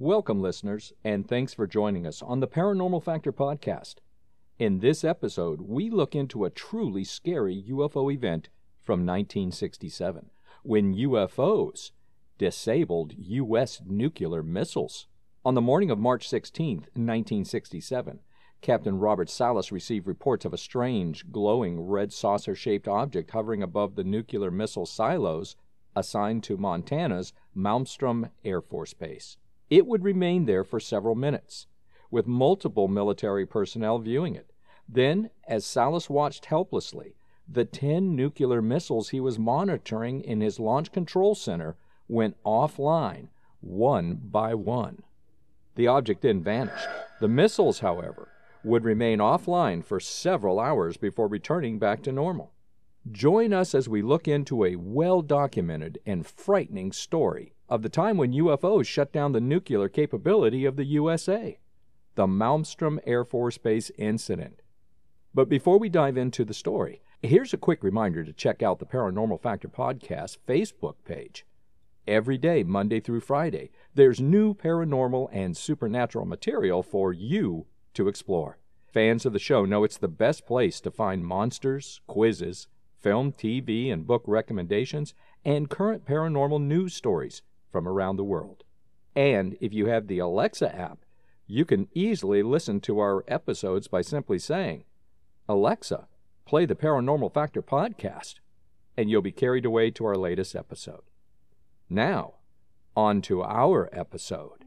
Welcome, listeners, and thanks for joining us on the Paranormal Factor podcast. In this episode, we look into a truly scary UFO event from 1967 when UFOs disabled U.S. nuclear missiles. On the morning of March 16, 1967, Captain Robert Salas received reports of a strange, glowing red saucer shaped object hovering above the nuclear missile silos assigned to Montana's Malmstrom Air Force Base. It would remain there for several minutes, with multiple military personnel viewing it. Then, as Salas watched helplessly, the 10 nuclear missiles he was monitoring in his launch control center went offline, one by one. The object then vanished. The missiles, however, would remain offline for several hours before returning back to normal. Join us as we look into a well documented and frightening story of the time when UFOs shut down the nuclear capability of the USA, the Malmstrom Air Force Base incident. But before we dive into the story, here's a quick reminder to check out the Paranormal Factor Podcast Facebook page. Every day, Monday through Friday, there's new paranormal and supernatural material for you to explore. Fans of the show know it's the best place to find monsters, quizzes, film, TV, and book recommendations, and current paranormal news stories from around the world. And if you have the Alexa app, you can easily listen to our episodes by simply saying, Alexa, play the Paranormal Factor podcast, and you'll be carried away to our latest episode. Now, on to our episode.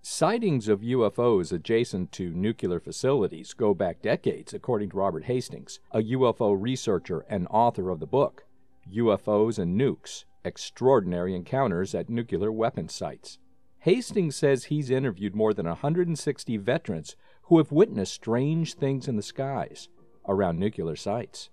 Sightings of UFOs adjacent to nuclear facilities go back decades, according to Robert Hastings, a UFO researcher and author of the book, UFOs and Nukes extraordinary encounters at nuclear weapon sites. Hastings says he's interviewed more than 160 veterans who have witnessed strange things in the skies around nuclear sites.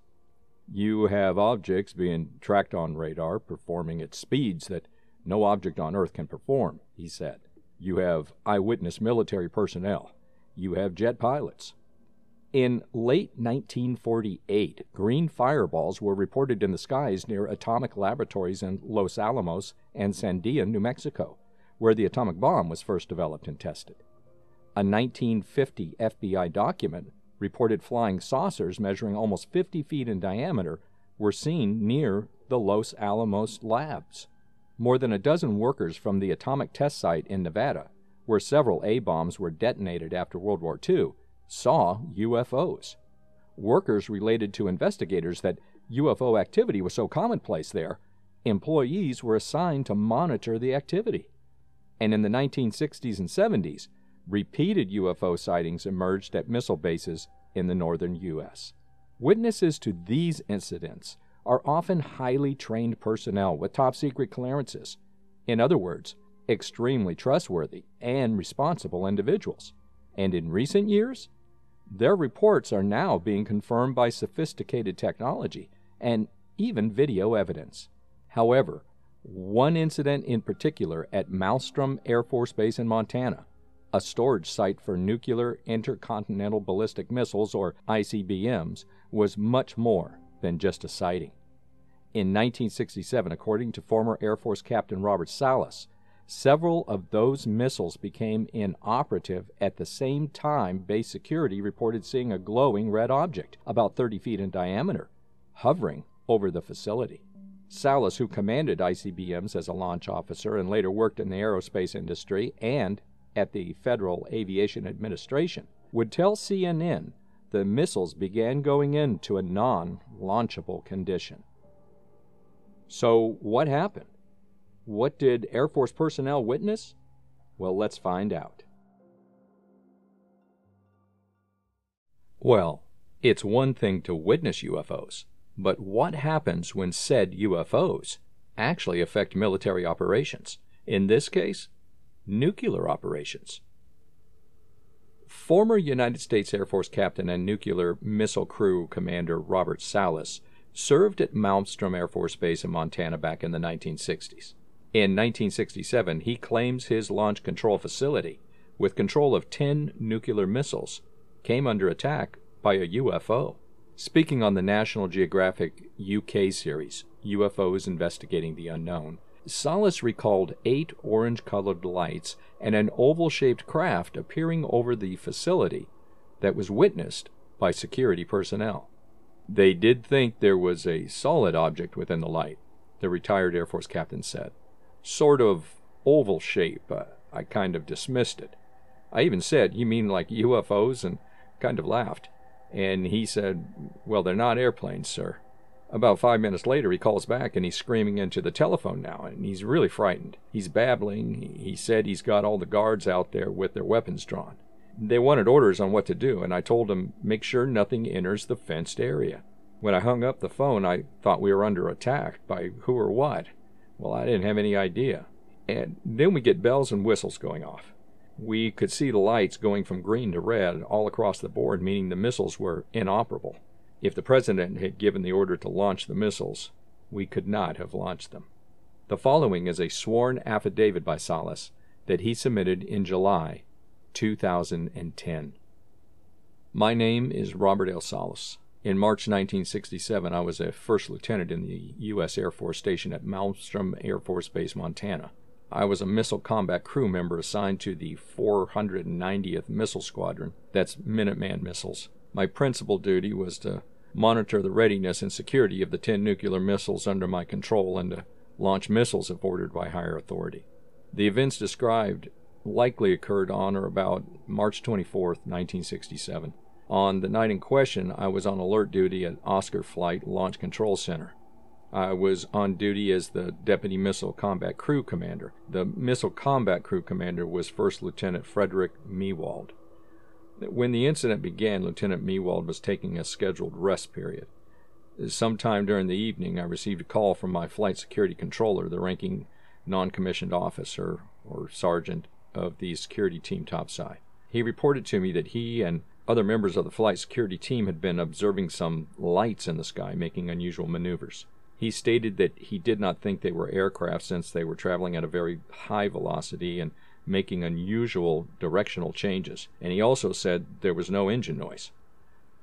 You have objects being tracked on radar performing at speeds that no object on Earth can perform, he said. You have eyewitness military personnel. You have jet pilots. In late 1948, green fireballs were reported in the skies near atomic laboratories in Los Alamos and Sandia, New Mexico, where the atomic bomb was first developed and tested. A 1950 FBI document reported flying saucers measuring almost 50 feet in diameter were seen near the Los Alamos labs. More than a dozen workers from the atomic test site in Nevada, where several A bombs were detonated after World War II, saw UFOs. Workers related to investigators that UFO activity was so commonplace there, employees were assigned to monitor the activity. And in the 1960s and 70s, repeated UFO sightings emerged at missile bases in the northern U.S. Witnesses to these incidents are often highly trained personnel with top secret clearances. In other words, extremely trustworthy and responsible individuals. And in recent years, their reports are now being confirmed by sophisticated technology and even video evidence. However, one incident in particular at Malmstrom Air Force Base in Montana, a storage site for nuclear intercontinental ballistic missiles or ICBMs, was much more than just a sighting. In 1967, according to former Air Force Captain Robert Salas, Several of those missiles became inoperative at the same time base security reported seeing a glowing red object, about 30 feet in diameter, hovering over the facility. Salas, who commanded ICBMs as a launch officer and later worked in the aerospace industry and at the Federal Aviation Administration, would tell CNN the missiles began going into a non launchable condition. So, what happened? What did Air Force personnel witness? Well, let's find out. Well, it's one thing to witness UFOs, but what happens when said UFOs actually affect military operations. In this case, nuclear operations. Former United States Air Force captain and nuclear missile crew commander Robert Salas served at Malmstrom Air Force Base in Montana back in the 1960s. In 1967, he claims his launch control facility, with control of 10 nuclear missiles, came under attack by a UFO. Speaking on the National Geographic UK series, UFOs Investigating the Unknown, Salas recalled eight orange colored lights and an oval shaped craft appearing over the facility that was witnessed by security personnel. They did think there was a solid object within the light, the retired Air Force captain said sort of oval shape. Uh, I kind of dismissed it. I even said, You mean like UFOs? and kind of laughed. And he said, Well, they're not airplanes, sir. About five minutes later, he calls back and he's screaming into the telephone now, and he's really frightened. He's babbling. He said he's got all the guards out there with their weapons drawn. They wanted orders on what to do, and I told him, Make sure nothing enters the fenced area. When I hung up the phone, I thought we were under attack by who or what. Well, I didn't have any idea. And then we get bells and whistles going off. We could see the lights going from green to red all across the board, meaning the missiles were inoperable. If the President had given the order to launch the missiles, we could not have launched them. The following is a sworn affidavit by Salas that he submitted in July 2010. My name is Robert L. Salas. In March 1967, I was a first lieutenant in the U.S. Air Force station at Malmstrom Air Force Base, Montana. I was a missile combat crew member assigned to the 490th Missile Squadron, that's Minuteman missiles. My principal duty was to monitor the readiness and security of the 10 nuclear missiles under my control and to launch missiles if ordered by higher authority. The events described likely occurred on or about March 24, 1967. On the night in question, I was on alert duty at Oscar Flight Launch Control Center. I was on duty as the Deputy Missile Combat Crew Commander. The Missile Combat Crew Commander was First Lieutenant Frederick Mewald. When the incident began, Lieutenant Mewald was taking a scheduled rest period. Sometime during the evening, I received a call from my flight security controller, the ranking non commissioned officer or sergeant of the security team topside. He reported to me that he and other members of the flight security team had been observing some lights in the sky making unusual maneuvers. He stated that he did not think they were aircraft since they were traveling at a very high velocity and making unusual directional changes, and he also said there was no engine noise.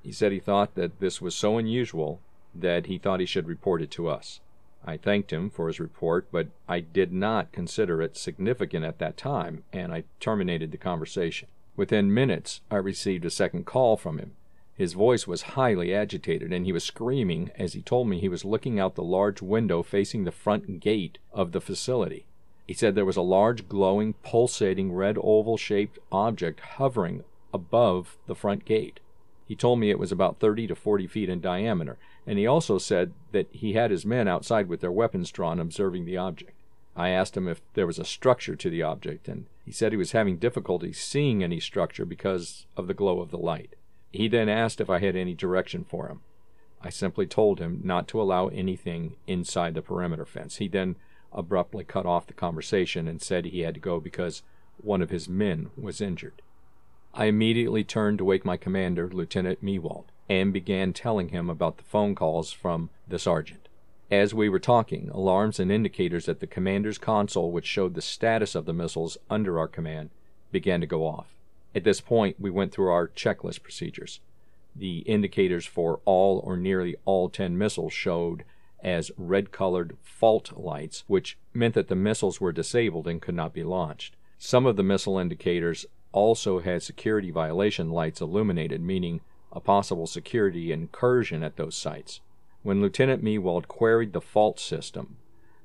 He said he thought that this was so unusual that he thought he should report it to us. I thanked him for his report, but I did not consider it significant at that time, and I terminated the conversation. Within minutes, I received a second call from him. His voice was highly agitated, and he was screaming as he told me he was looking out the large window facing the front gate of the facility. He said there was a large, glowing, pulsating, red oval shaped object hovering above the front gate. He told me it was about 30 to 40 feet in diameter, and he also said that he had his men outside with their weapons drawn observing the object. I asked him if there was a structure to the object, and he said he was having difficulty seeing any structure because of the glow of the light. He then asked if I had any direction for him. I simply told him not to allow anything inside the perimeter fence. He then abruptly cut off the conversation and said he had to go because one of his men was injured. I immediately turned to wake my commander, Lieutenant Mewald, and began telling him about the phone calls from the sergeant. As we were talking, alarms and indicators at the commander's console, which showed the status of the missiles under our command, began to go off. At this point, we went through our checklist procedures. The indicators for all or nearly all 10 missiles showed as red colored fault lights, which meant that the missiles were disabled and could not be launched. Some of the missile indicators also had security violation lights illuminated, meaning a possible security incursion at those sites. When Lieutenant Mewald queried the fault system,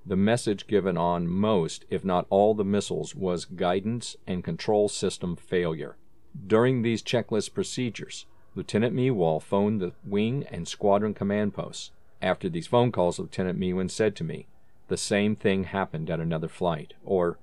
the message given on most, if not all, the missiles was guidance and control system failure. During these checklist procedures, Lieutenant Mewald phoned the wing and squadron command posts. After these phone calls, Lieutenant Mewin said to me, The same thing happened at another flight, or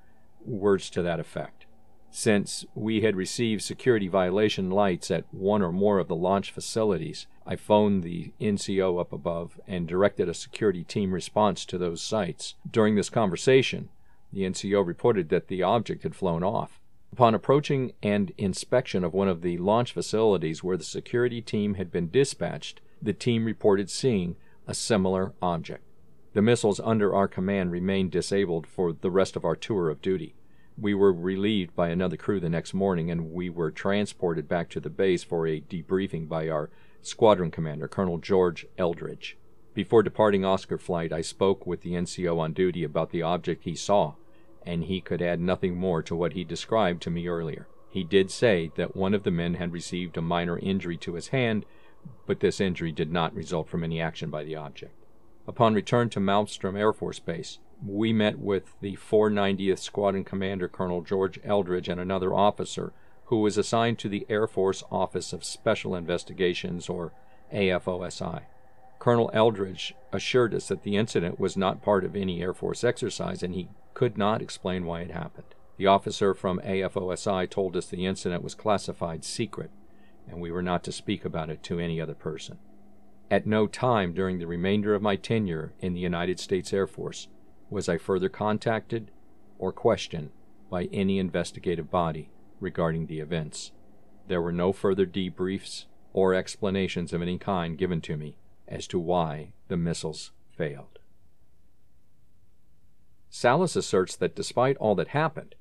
words to that effect. Since we had received security violation lights at one or more of the launch facilities, I phoned the NCO up above and directed a security team response to those sites. During this conversation, the NCO reported that the object had flown off. Upon approaching and inspection of one of the launch facilities where the security team had been dispatched, the team reported seeing a similar object. The missiles under our command remained disabled for the rest of our tour of duty. We were relieved by another crew the next morning, and we were transported back to the base for a debriefing by our squadron commander, Colonel George Eldridge. Before departing Oscar flight, I spoke with the NCO on duty about the object he saw and he could add nothing more to what he described to me earlier. He did say that one of the men had received a minor injury to his hand, but this injury did not result from any action by the object. Upon return to Malmstrom Air Force Base, we met with the 490th Squadron Commander Colonel George Eldridge and another officer who was assigned to the Air Force Office of Special Investigations, or AFOSI. Colonel Eldridge assured us that the incident was not part of any Air Force exercise and he could not explain why it happened. The officer from AFOSI told us the incident was classified secret, and we were not to speak about it to any other person. At no time during the remainder of my tenure in the United States Air Force was I further contacted or questioned by any investigative body regarding the events. There were no further debriefs or explanations of any kind given to me as to why the missiles failed. Salas asserts that despite all that happened,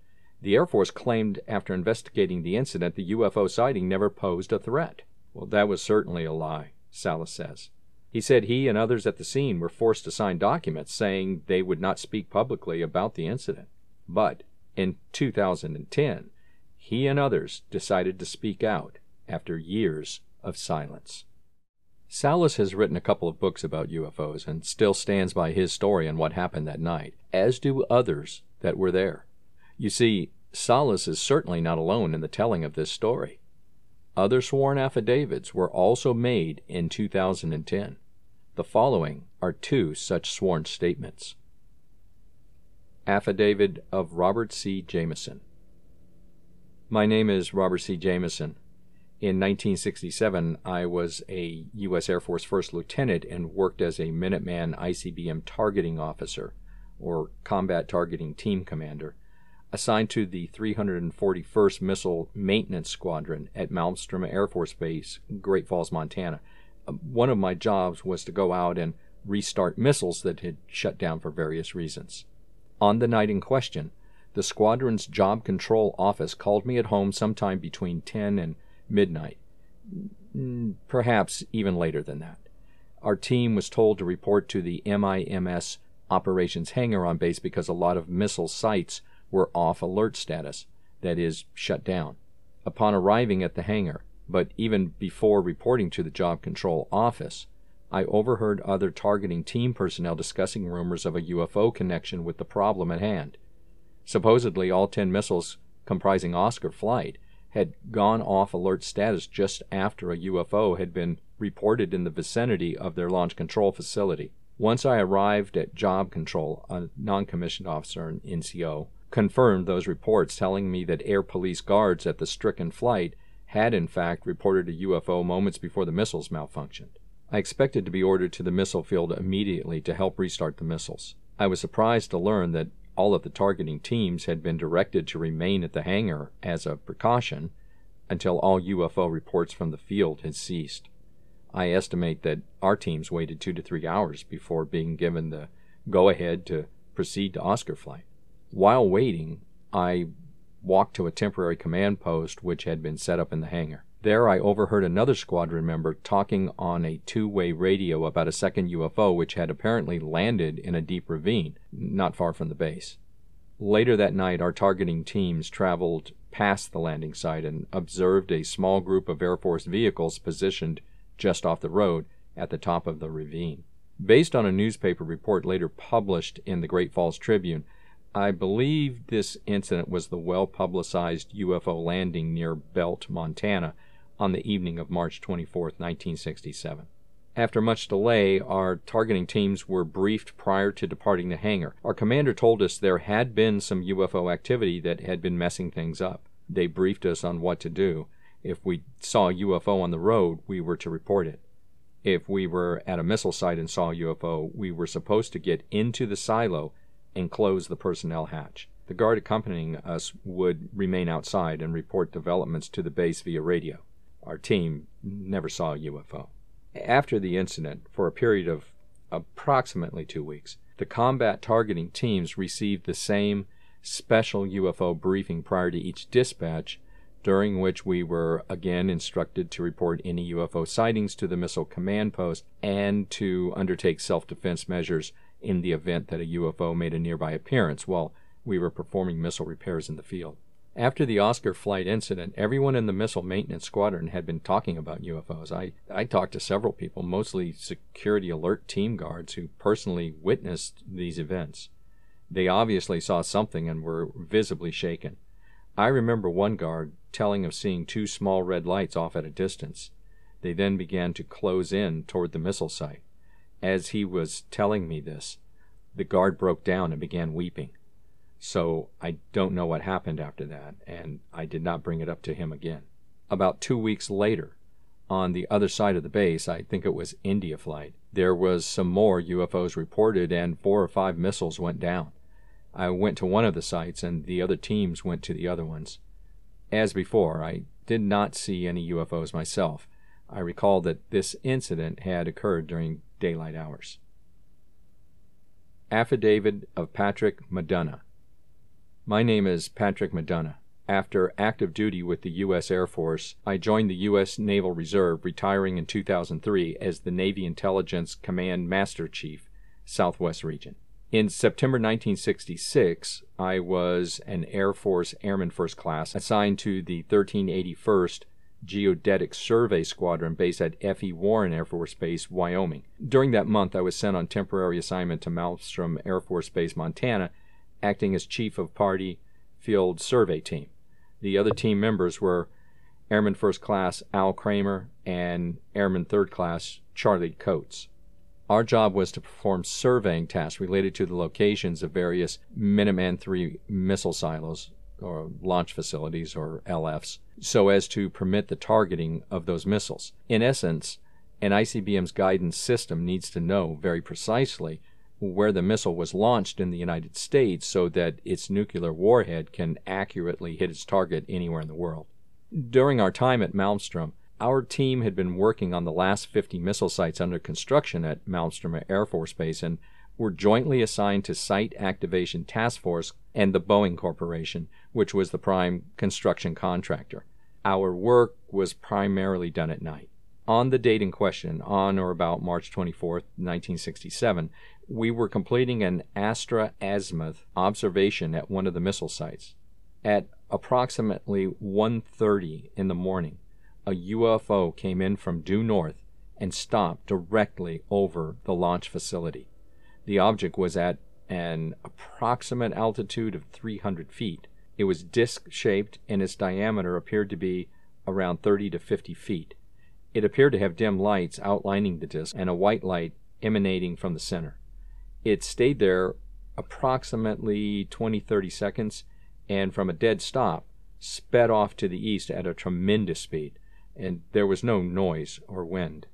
the Air Force claimed after investigating the incident the UFO sighting never posed a threat. Well, that was certainly a lie, Salas says. He said he and others at the scene were forced to sign documents saying they would not speak publicly about the incident. But in 2010, he and others decided to speak out after years of silence. Salas has written a couple of books about UFOs and still stands by his story and what happened that night, as do others that were there. You see, Salas is certainly not alone in the telling of this story. Other sworn affidavits were also made in 2010. The following are two such sworn statements. Affidavit of Robert C. Jamison. My name is Robert C. Jamison. In 1967, I was a U.S. Air Force First Lieutenant and worked as a Minuteman ICBM targeting officer, or Combat Targeting Team Commander, assigned to the 341st Missile Maintenance Squadron at Malmstrom Air Force Base, Great Falls, Montana. Uh, one of my jobs was to go out and restart missiles that had shut down for various reasons. On the night in question, the squadron's job control office called me at home sometime between 10 and midnight, perhaps even later than that. Our team was told to report to the MIMS operations hangar on base because a lot of missile sites were off alert status, that is, shut down. Upon arriving at the hangar, but even before reporting to the job control office, I overheard other targeting team personnel discussing rumors of a UFO connection with the problem at hand. Supposedly, all 10 missiles comprising Oscar flight had gone off alert status just after a UFO had been reported in the vicinity of their launch control facility. Once I arrived at Job Control, a non commissioned officer, an NCO, confirmed those reports, telling me that air police guards at the stricken flight had in fact reported a UFO moments before the missiles malfunctioned. I expected to be ordered to the missile field immediately to help restart the missiles. I was surprised to learn that all of the targeting teams had been directed to remain at the hangar as a precaution until all UFO reports from the field had ceased. I estimate that our teams waited two to three hours before being given the go ahead to proceed to Oscar flight. While waiting, I walked to a temporary command post which had been set up in the hangar. There I overheard another squadron member talking on a two way radio about a second UFO which had apparently landed in a deep ravine not far from the base. Later that night, our targeting teams traveled past the landing site and observed a small group of Air Force vehicles positioned just off the road at the top of the ravine. Based on a newspaper report later published in the Great Falls Tribune, I believe this incident was the well publicized UFO landing near Belt, Montana, on the evening of March 24, 1967. After much delay, our targeting teams were briefed prior to departing the hangar. Our commander told us there had been some UFO activity that had been messing things up. They briefed us on what to do. If we saw a UFO on the road, we were to report it. If we were at a missile site and saw a UFO, we were supposed to get into the silo and close the personnel hatch. The guard accompanying us would remain outside and report developments to the base via radio. Our team never saw a UFO. After the incident, for a period of approximately two weeks, the combat targeting teams received the same special UFO briefing prior to each dispatch, during which we were again instructed to report any UFO sightings to the missile command post and to undertake self defense measures in the event that a UFO made a nearby appearance while we were performing missile repairs in the field. After the Oscar flight incident, everyone in the missile maintenance squadron had been talking about UFOs. I, I talked to several people, mostly security alert team guards, who personally witnessed these events. They obviously saw something and were visibly shaken. I remember one guard telling of seeing two small red lights off at a distance. They then began to close in toward the missile site. As he was telling me this, the guard broke down and began weeping. So I don't know what happened after that, and I did not bring it up to him again. About two weeks later, on the other side of the base, I think it was India flight, there was some more UFOs reported and four or five missiles went down. I went to one of the sites and the other teams went to the other ones. As before, I did not see any UFOs myself. I recall that this incident had occurred during daylight hours. Affidavit of Patrick McDonough my name is Patrick McDonough. After active duty with the U.S. Air Force, I joined the U.S. Naval Reserve, retiring in 2003 as the Navy Intelligence Command Master Chief, Southwest Region. In September 1966, I was an Air Force Airman First Class assigned to the 1381st Geodetic Survey Squadron based at F.E. Warren Air Force Base, Wyoming. During that month, I was sent on temporary assignment to Malmstrom Air Force Base, Montana, acting as chief of party field survey team. The other team members were Airman First Class Al Kramer and Airman Third Class Charlie Coates. Our job was to perform surveying tasks related to the locations of various Minuteman III missile silos or launch facilities or LFs so as to permit the targeting of those missiles. In essence, an ICBM's guidance system needs to know very precisely where the missile was launched in the United States so that its nuclear warhead can accurately hit its target anywhere in the world. During our time at Malmstrom, our team had been working on the last 50 missile sites under construction at Malmstrom Air Force Base and were jointly assigned to Site Activation Task Force and the Boeing Corporation, which was the prime construction contractor. Our work was primarily done at night. On the date in question, on or about March 24, 1967, we were completing an Astro Azimuth observation at one of the missile sites. At approximately 1:30 in the morning, a UFO came in from due north and stopped directly over the launch facility. The object was at an approximate altitude of 300 feet. It was disc shaped and its diameter appeared to be around 30 to 50 feet. It appeared to have dim lights outlining the disc and a white light emanating from the center. It stayed there approximately 20 30 seconds and from a dead stop sped off to the east at a tremendous speed, and there was no noise or wind.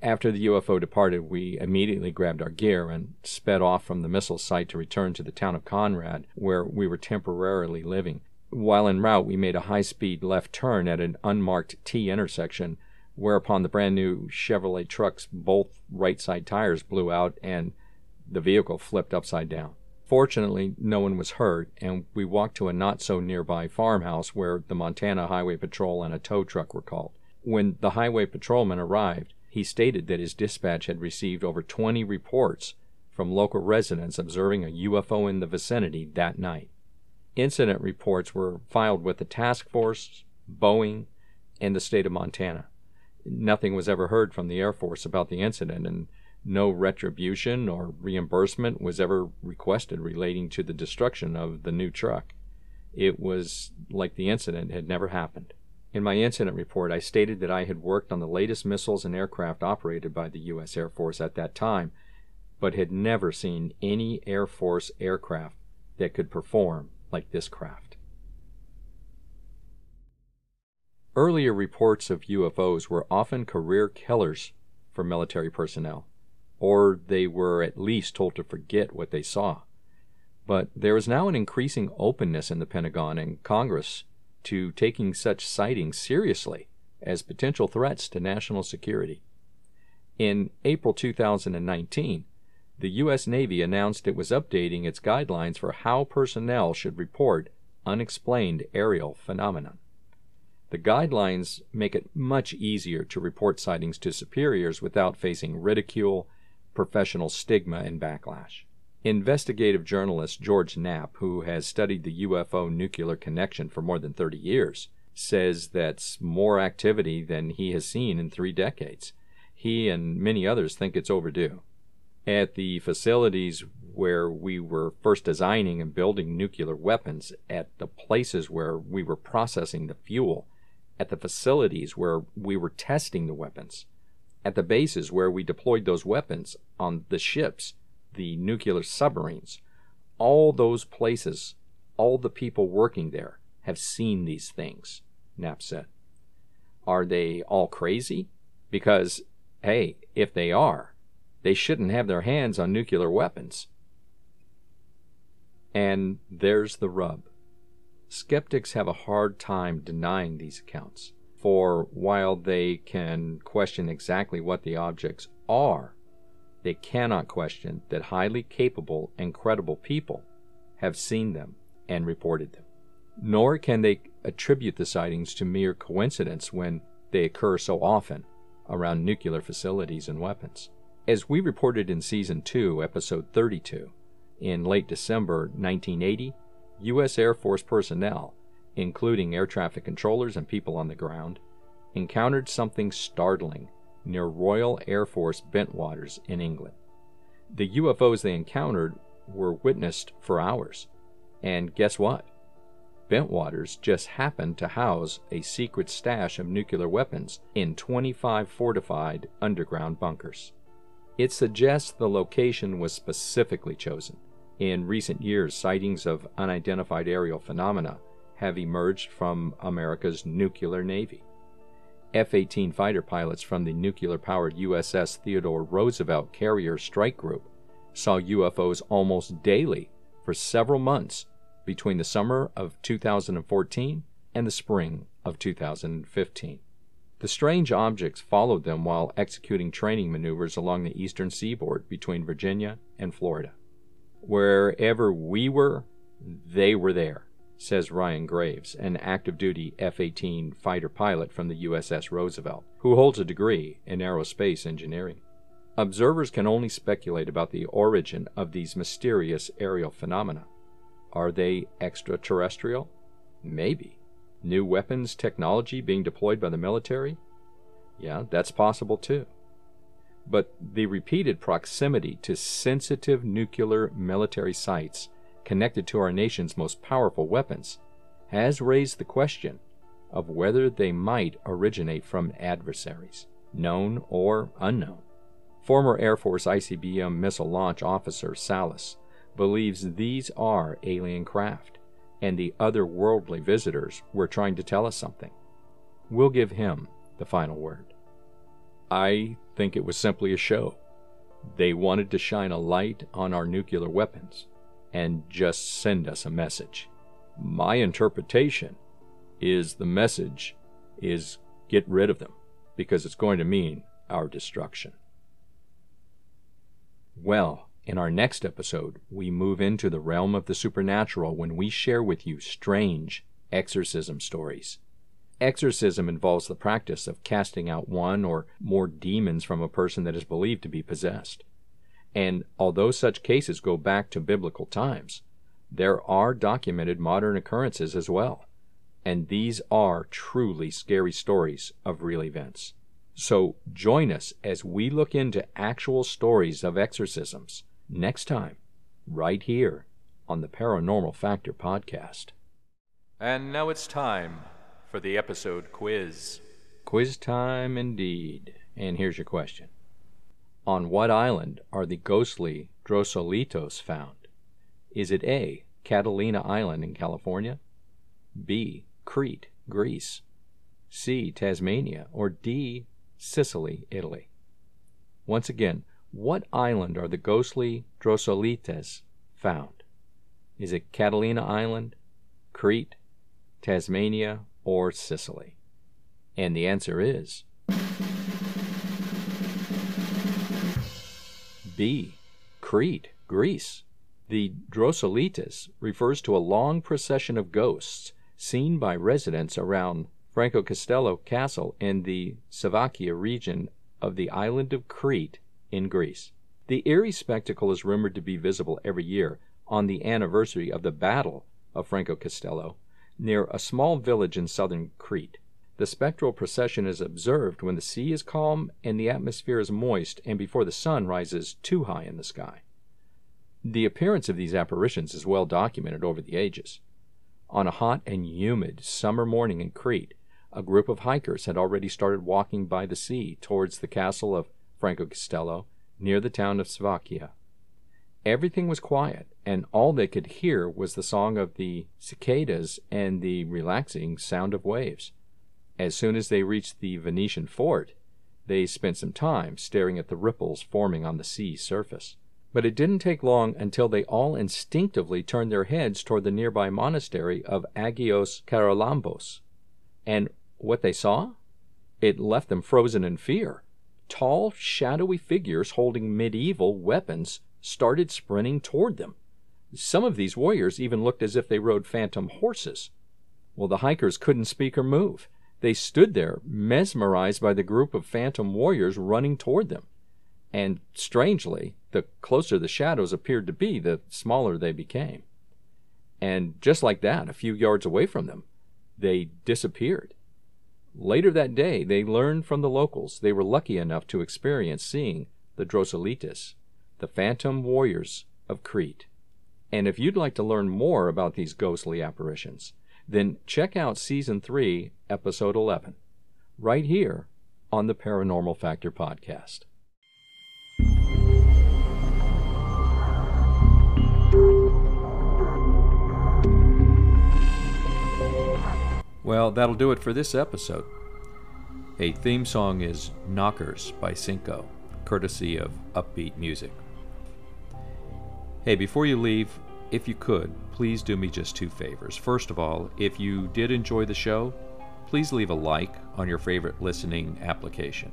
After the UFO departed, we immediately grabbed our gear and sped off from the missile site to return to the town of Conrad, where we were temporarily living. While en route, we made a high speed left turn at an unmarked T intersection, whereupon the brand new Chevrolet truck's both right side tires blew out and the vehicle flipped upside down. Fortunately, no one was hurt, and we walked to a not so nearby farmhouse where the Montana Highway Patrol and a tow truck were called. When the highway patrolman arrived, he stated that his dispatch had received over 20 reports from local residents observing a UFO in the vicinity that night. Incident reports were filed with the task force, Boeing, and the state of Montana. Nothing was ever heard from the Air Force about the incident, and no retribution or reimbursement was ever requested relating to the destruction of the new truck. It was like the incident had never happened. In my incident report, I stated that I had worked on the latest missiles and aircraft operated by the U.S. Air Force at that time, but had never seen any Air Force aircraft that could perform like this craft. Earlier reports of UFOs were often career killers for military personnel, or they were at least told to forget what they saw. But there is now an increasing openness in the Pentagon and Congress to taking such sightings seriously as potential threats to national security. In April 2019, the U.S. Navy announced it was updating its guidelines for how personnel should report unexplained aerial phenomena. The guidelines make it much easier to report sightings to superiors without facing ridicule, professional stigma, and backlash. Investigative journalist George Knapp, who has studied the UFO nuclear connection for more than 30 years, says that's more activity than he has seen in three decades. He and many others think it's overdue. At the facilities where we were first designing and building nuclear weapons, at the places where we were processing the fuel, at the facilities where we were testing the weapons, at the bases where we deployed those weapons on the ships, the nuclear submarines, all those places, all the people working there have seen these things, Knapp said. Are they all crazy? Because, hey, if they are, they shouldn't have their hands on nuclear weapons. And there's the rub. Skeptics have a hard time denying these accounts, for while they can question exactly what the objects are, they cannot question that highly capable and credible people have seen them and reported them. Nor can they attribute the sightings to mere coincidence when they occur so often around nuclear facilities and weapons. As we reported in Season 2, Episode 32, in late December 1980, U.S. Air Force personnel, including air traffic controllers and people on the ground, encountered something startling near Royal Air Force Bentwaters in England. The UFOs they encountered were witnessed for hours. And guess what? Bentwaters just happened to house a secret stash of nuclear weapons in 25 fortified underground bunkers. It suggests the location was specifically chosen. In recent years, sightings of unidentified aerial phenomena have emerged from America's nuclear navy. F 18 fighter pilots from the nuclear powered USS Theodore Roosevelt Carrier Strike Group saw UFOs almost daily for several months between the summer of 2014 and the spring of 2015. The strange objects followed them while executing training maneuvers along the eastern seaboard between Virginia and Florida. Wherever we were, they were there says Ryan Graves, an active duty F 18 fighter pilot from the USS Roosevelt, who holds a degree in aerospace engineering. Observers can only speculate about the origin of these mysterious aerial phenomena. Are they extraterrestrial? Maybe. New weapons technology being deployed by the military? Yeah, that's possible too. But the repeated proximity to sensitive nuclear military sites connected to our nation's most powerful weapons, has raised the question of whether they might originate from adversaries, known or unknown. Former Air Force ICBM missile launch officer Salas believes these are alien craft, and the otherworldly visitors were trying to tell us something. We'll give him the final word. I think it was simply a show. They wanted to shine a light on our nuclear weapons and just send us a message. My interpretation is the message is get rid of them because it's going to mean our destruction. Well, in our next episode, we move into the realm of the supernatural when we share with you strange exorcism stories. Exorcism involves the practice of casting out one or more demons from a person that is believed to be possessed. And although such cases go back to biblical times, there are documented modern occurrences as well. And these are truly scary stories of real events. So join us as we look into actual stories of exorcisms next time, right here on the Paranormal Factor podcast. And now it's time for the episode quiz. Quiz time indeed. And here's your question on what island are the ghostly Drosolitos found? Is it A. Catalina Island in California? B. Crete, Greece? C. Tasmania? Or D. Sicily, Italy? Once again, what island are the ghostly Drosoulites found? Is it Catalina Island, Crete, Tasmania, or Sicily? And the answer is B. Crete, Greece. The Drosoulites refers to a long procession of ghosts seen by residents around Frangokastello Castle in the Savakia region of the island of Crete in Greece. The eerie spectacle is rumored to be visible every year on the anniversary of the Battle of Frangokastello near a small village in southern Crete. The spectral procession is observed when the sea is calm and the atmosphere is moist and before the sun rises too high in the sky. The appearance of these apparitions is well documented over the ages. On a hot and humid summer morning in Crete, a group of hikers had already started walking by the sea towards the castle of Frangokastello near the town of Savakia. Everything was quiet, and all they could hear was the song of the cicadas and the relaxing sound of waves. As soon as they reached the Venetian fort, they spent some time staring at the ripples forming on the sea surface. But it didn't take long until they all instinctively turned their heads toward the nearby monastery of Agios Charalambos. And what they saw? It left them frozen in fear. Tall, shadowy figures holding medieval weapons started sprinting toward them. Some of these warriors even looked as if they rode phantom horses. Well, the hikers couldn't speak or move. They stood there, mesmerized by the group of phantom warriors running toward them. And strangely, the closer the shadows appeared to be, the smaller they became. And just like that, a few yards away from them, they disappeared. Later that day, they learned from the locals they were lucky enough to experience seeing the Drosoulites, the phantom warriors of Crete. And if you'd like to learn more about these ghostly apparitions, then check out Season 3, Episode 11, right here on the Paranormal Factor podcast. Well, that'll do it for this episode. A theme song is Knockers by Cinco, courtesy of Uppbeat Music. Hey, before you leave, if you could, please do me just two favors. First of all, if you did enjoy the show, please leave a like on your favorite listening application.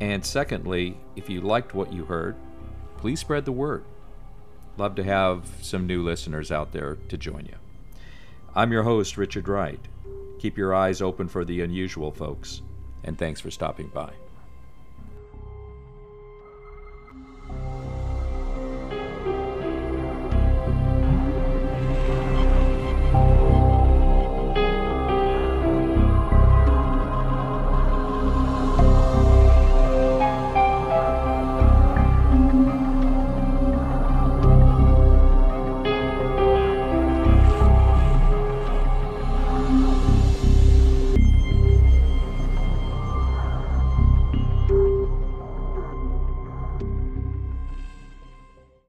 And secondly, if you liked what you heard, please spread the word. Love to have some new listeners out there to join you. I'm your host, Richard Wright. Keep your eyes open for the unusual, folks, and thanks for stopping by.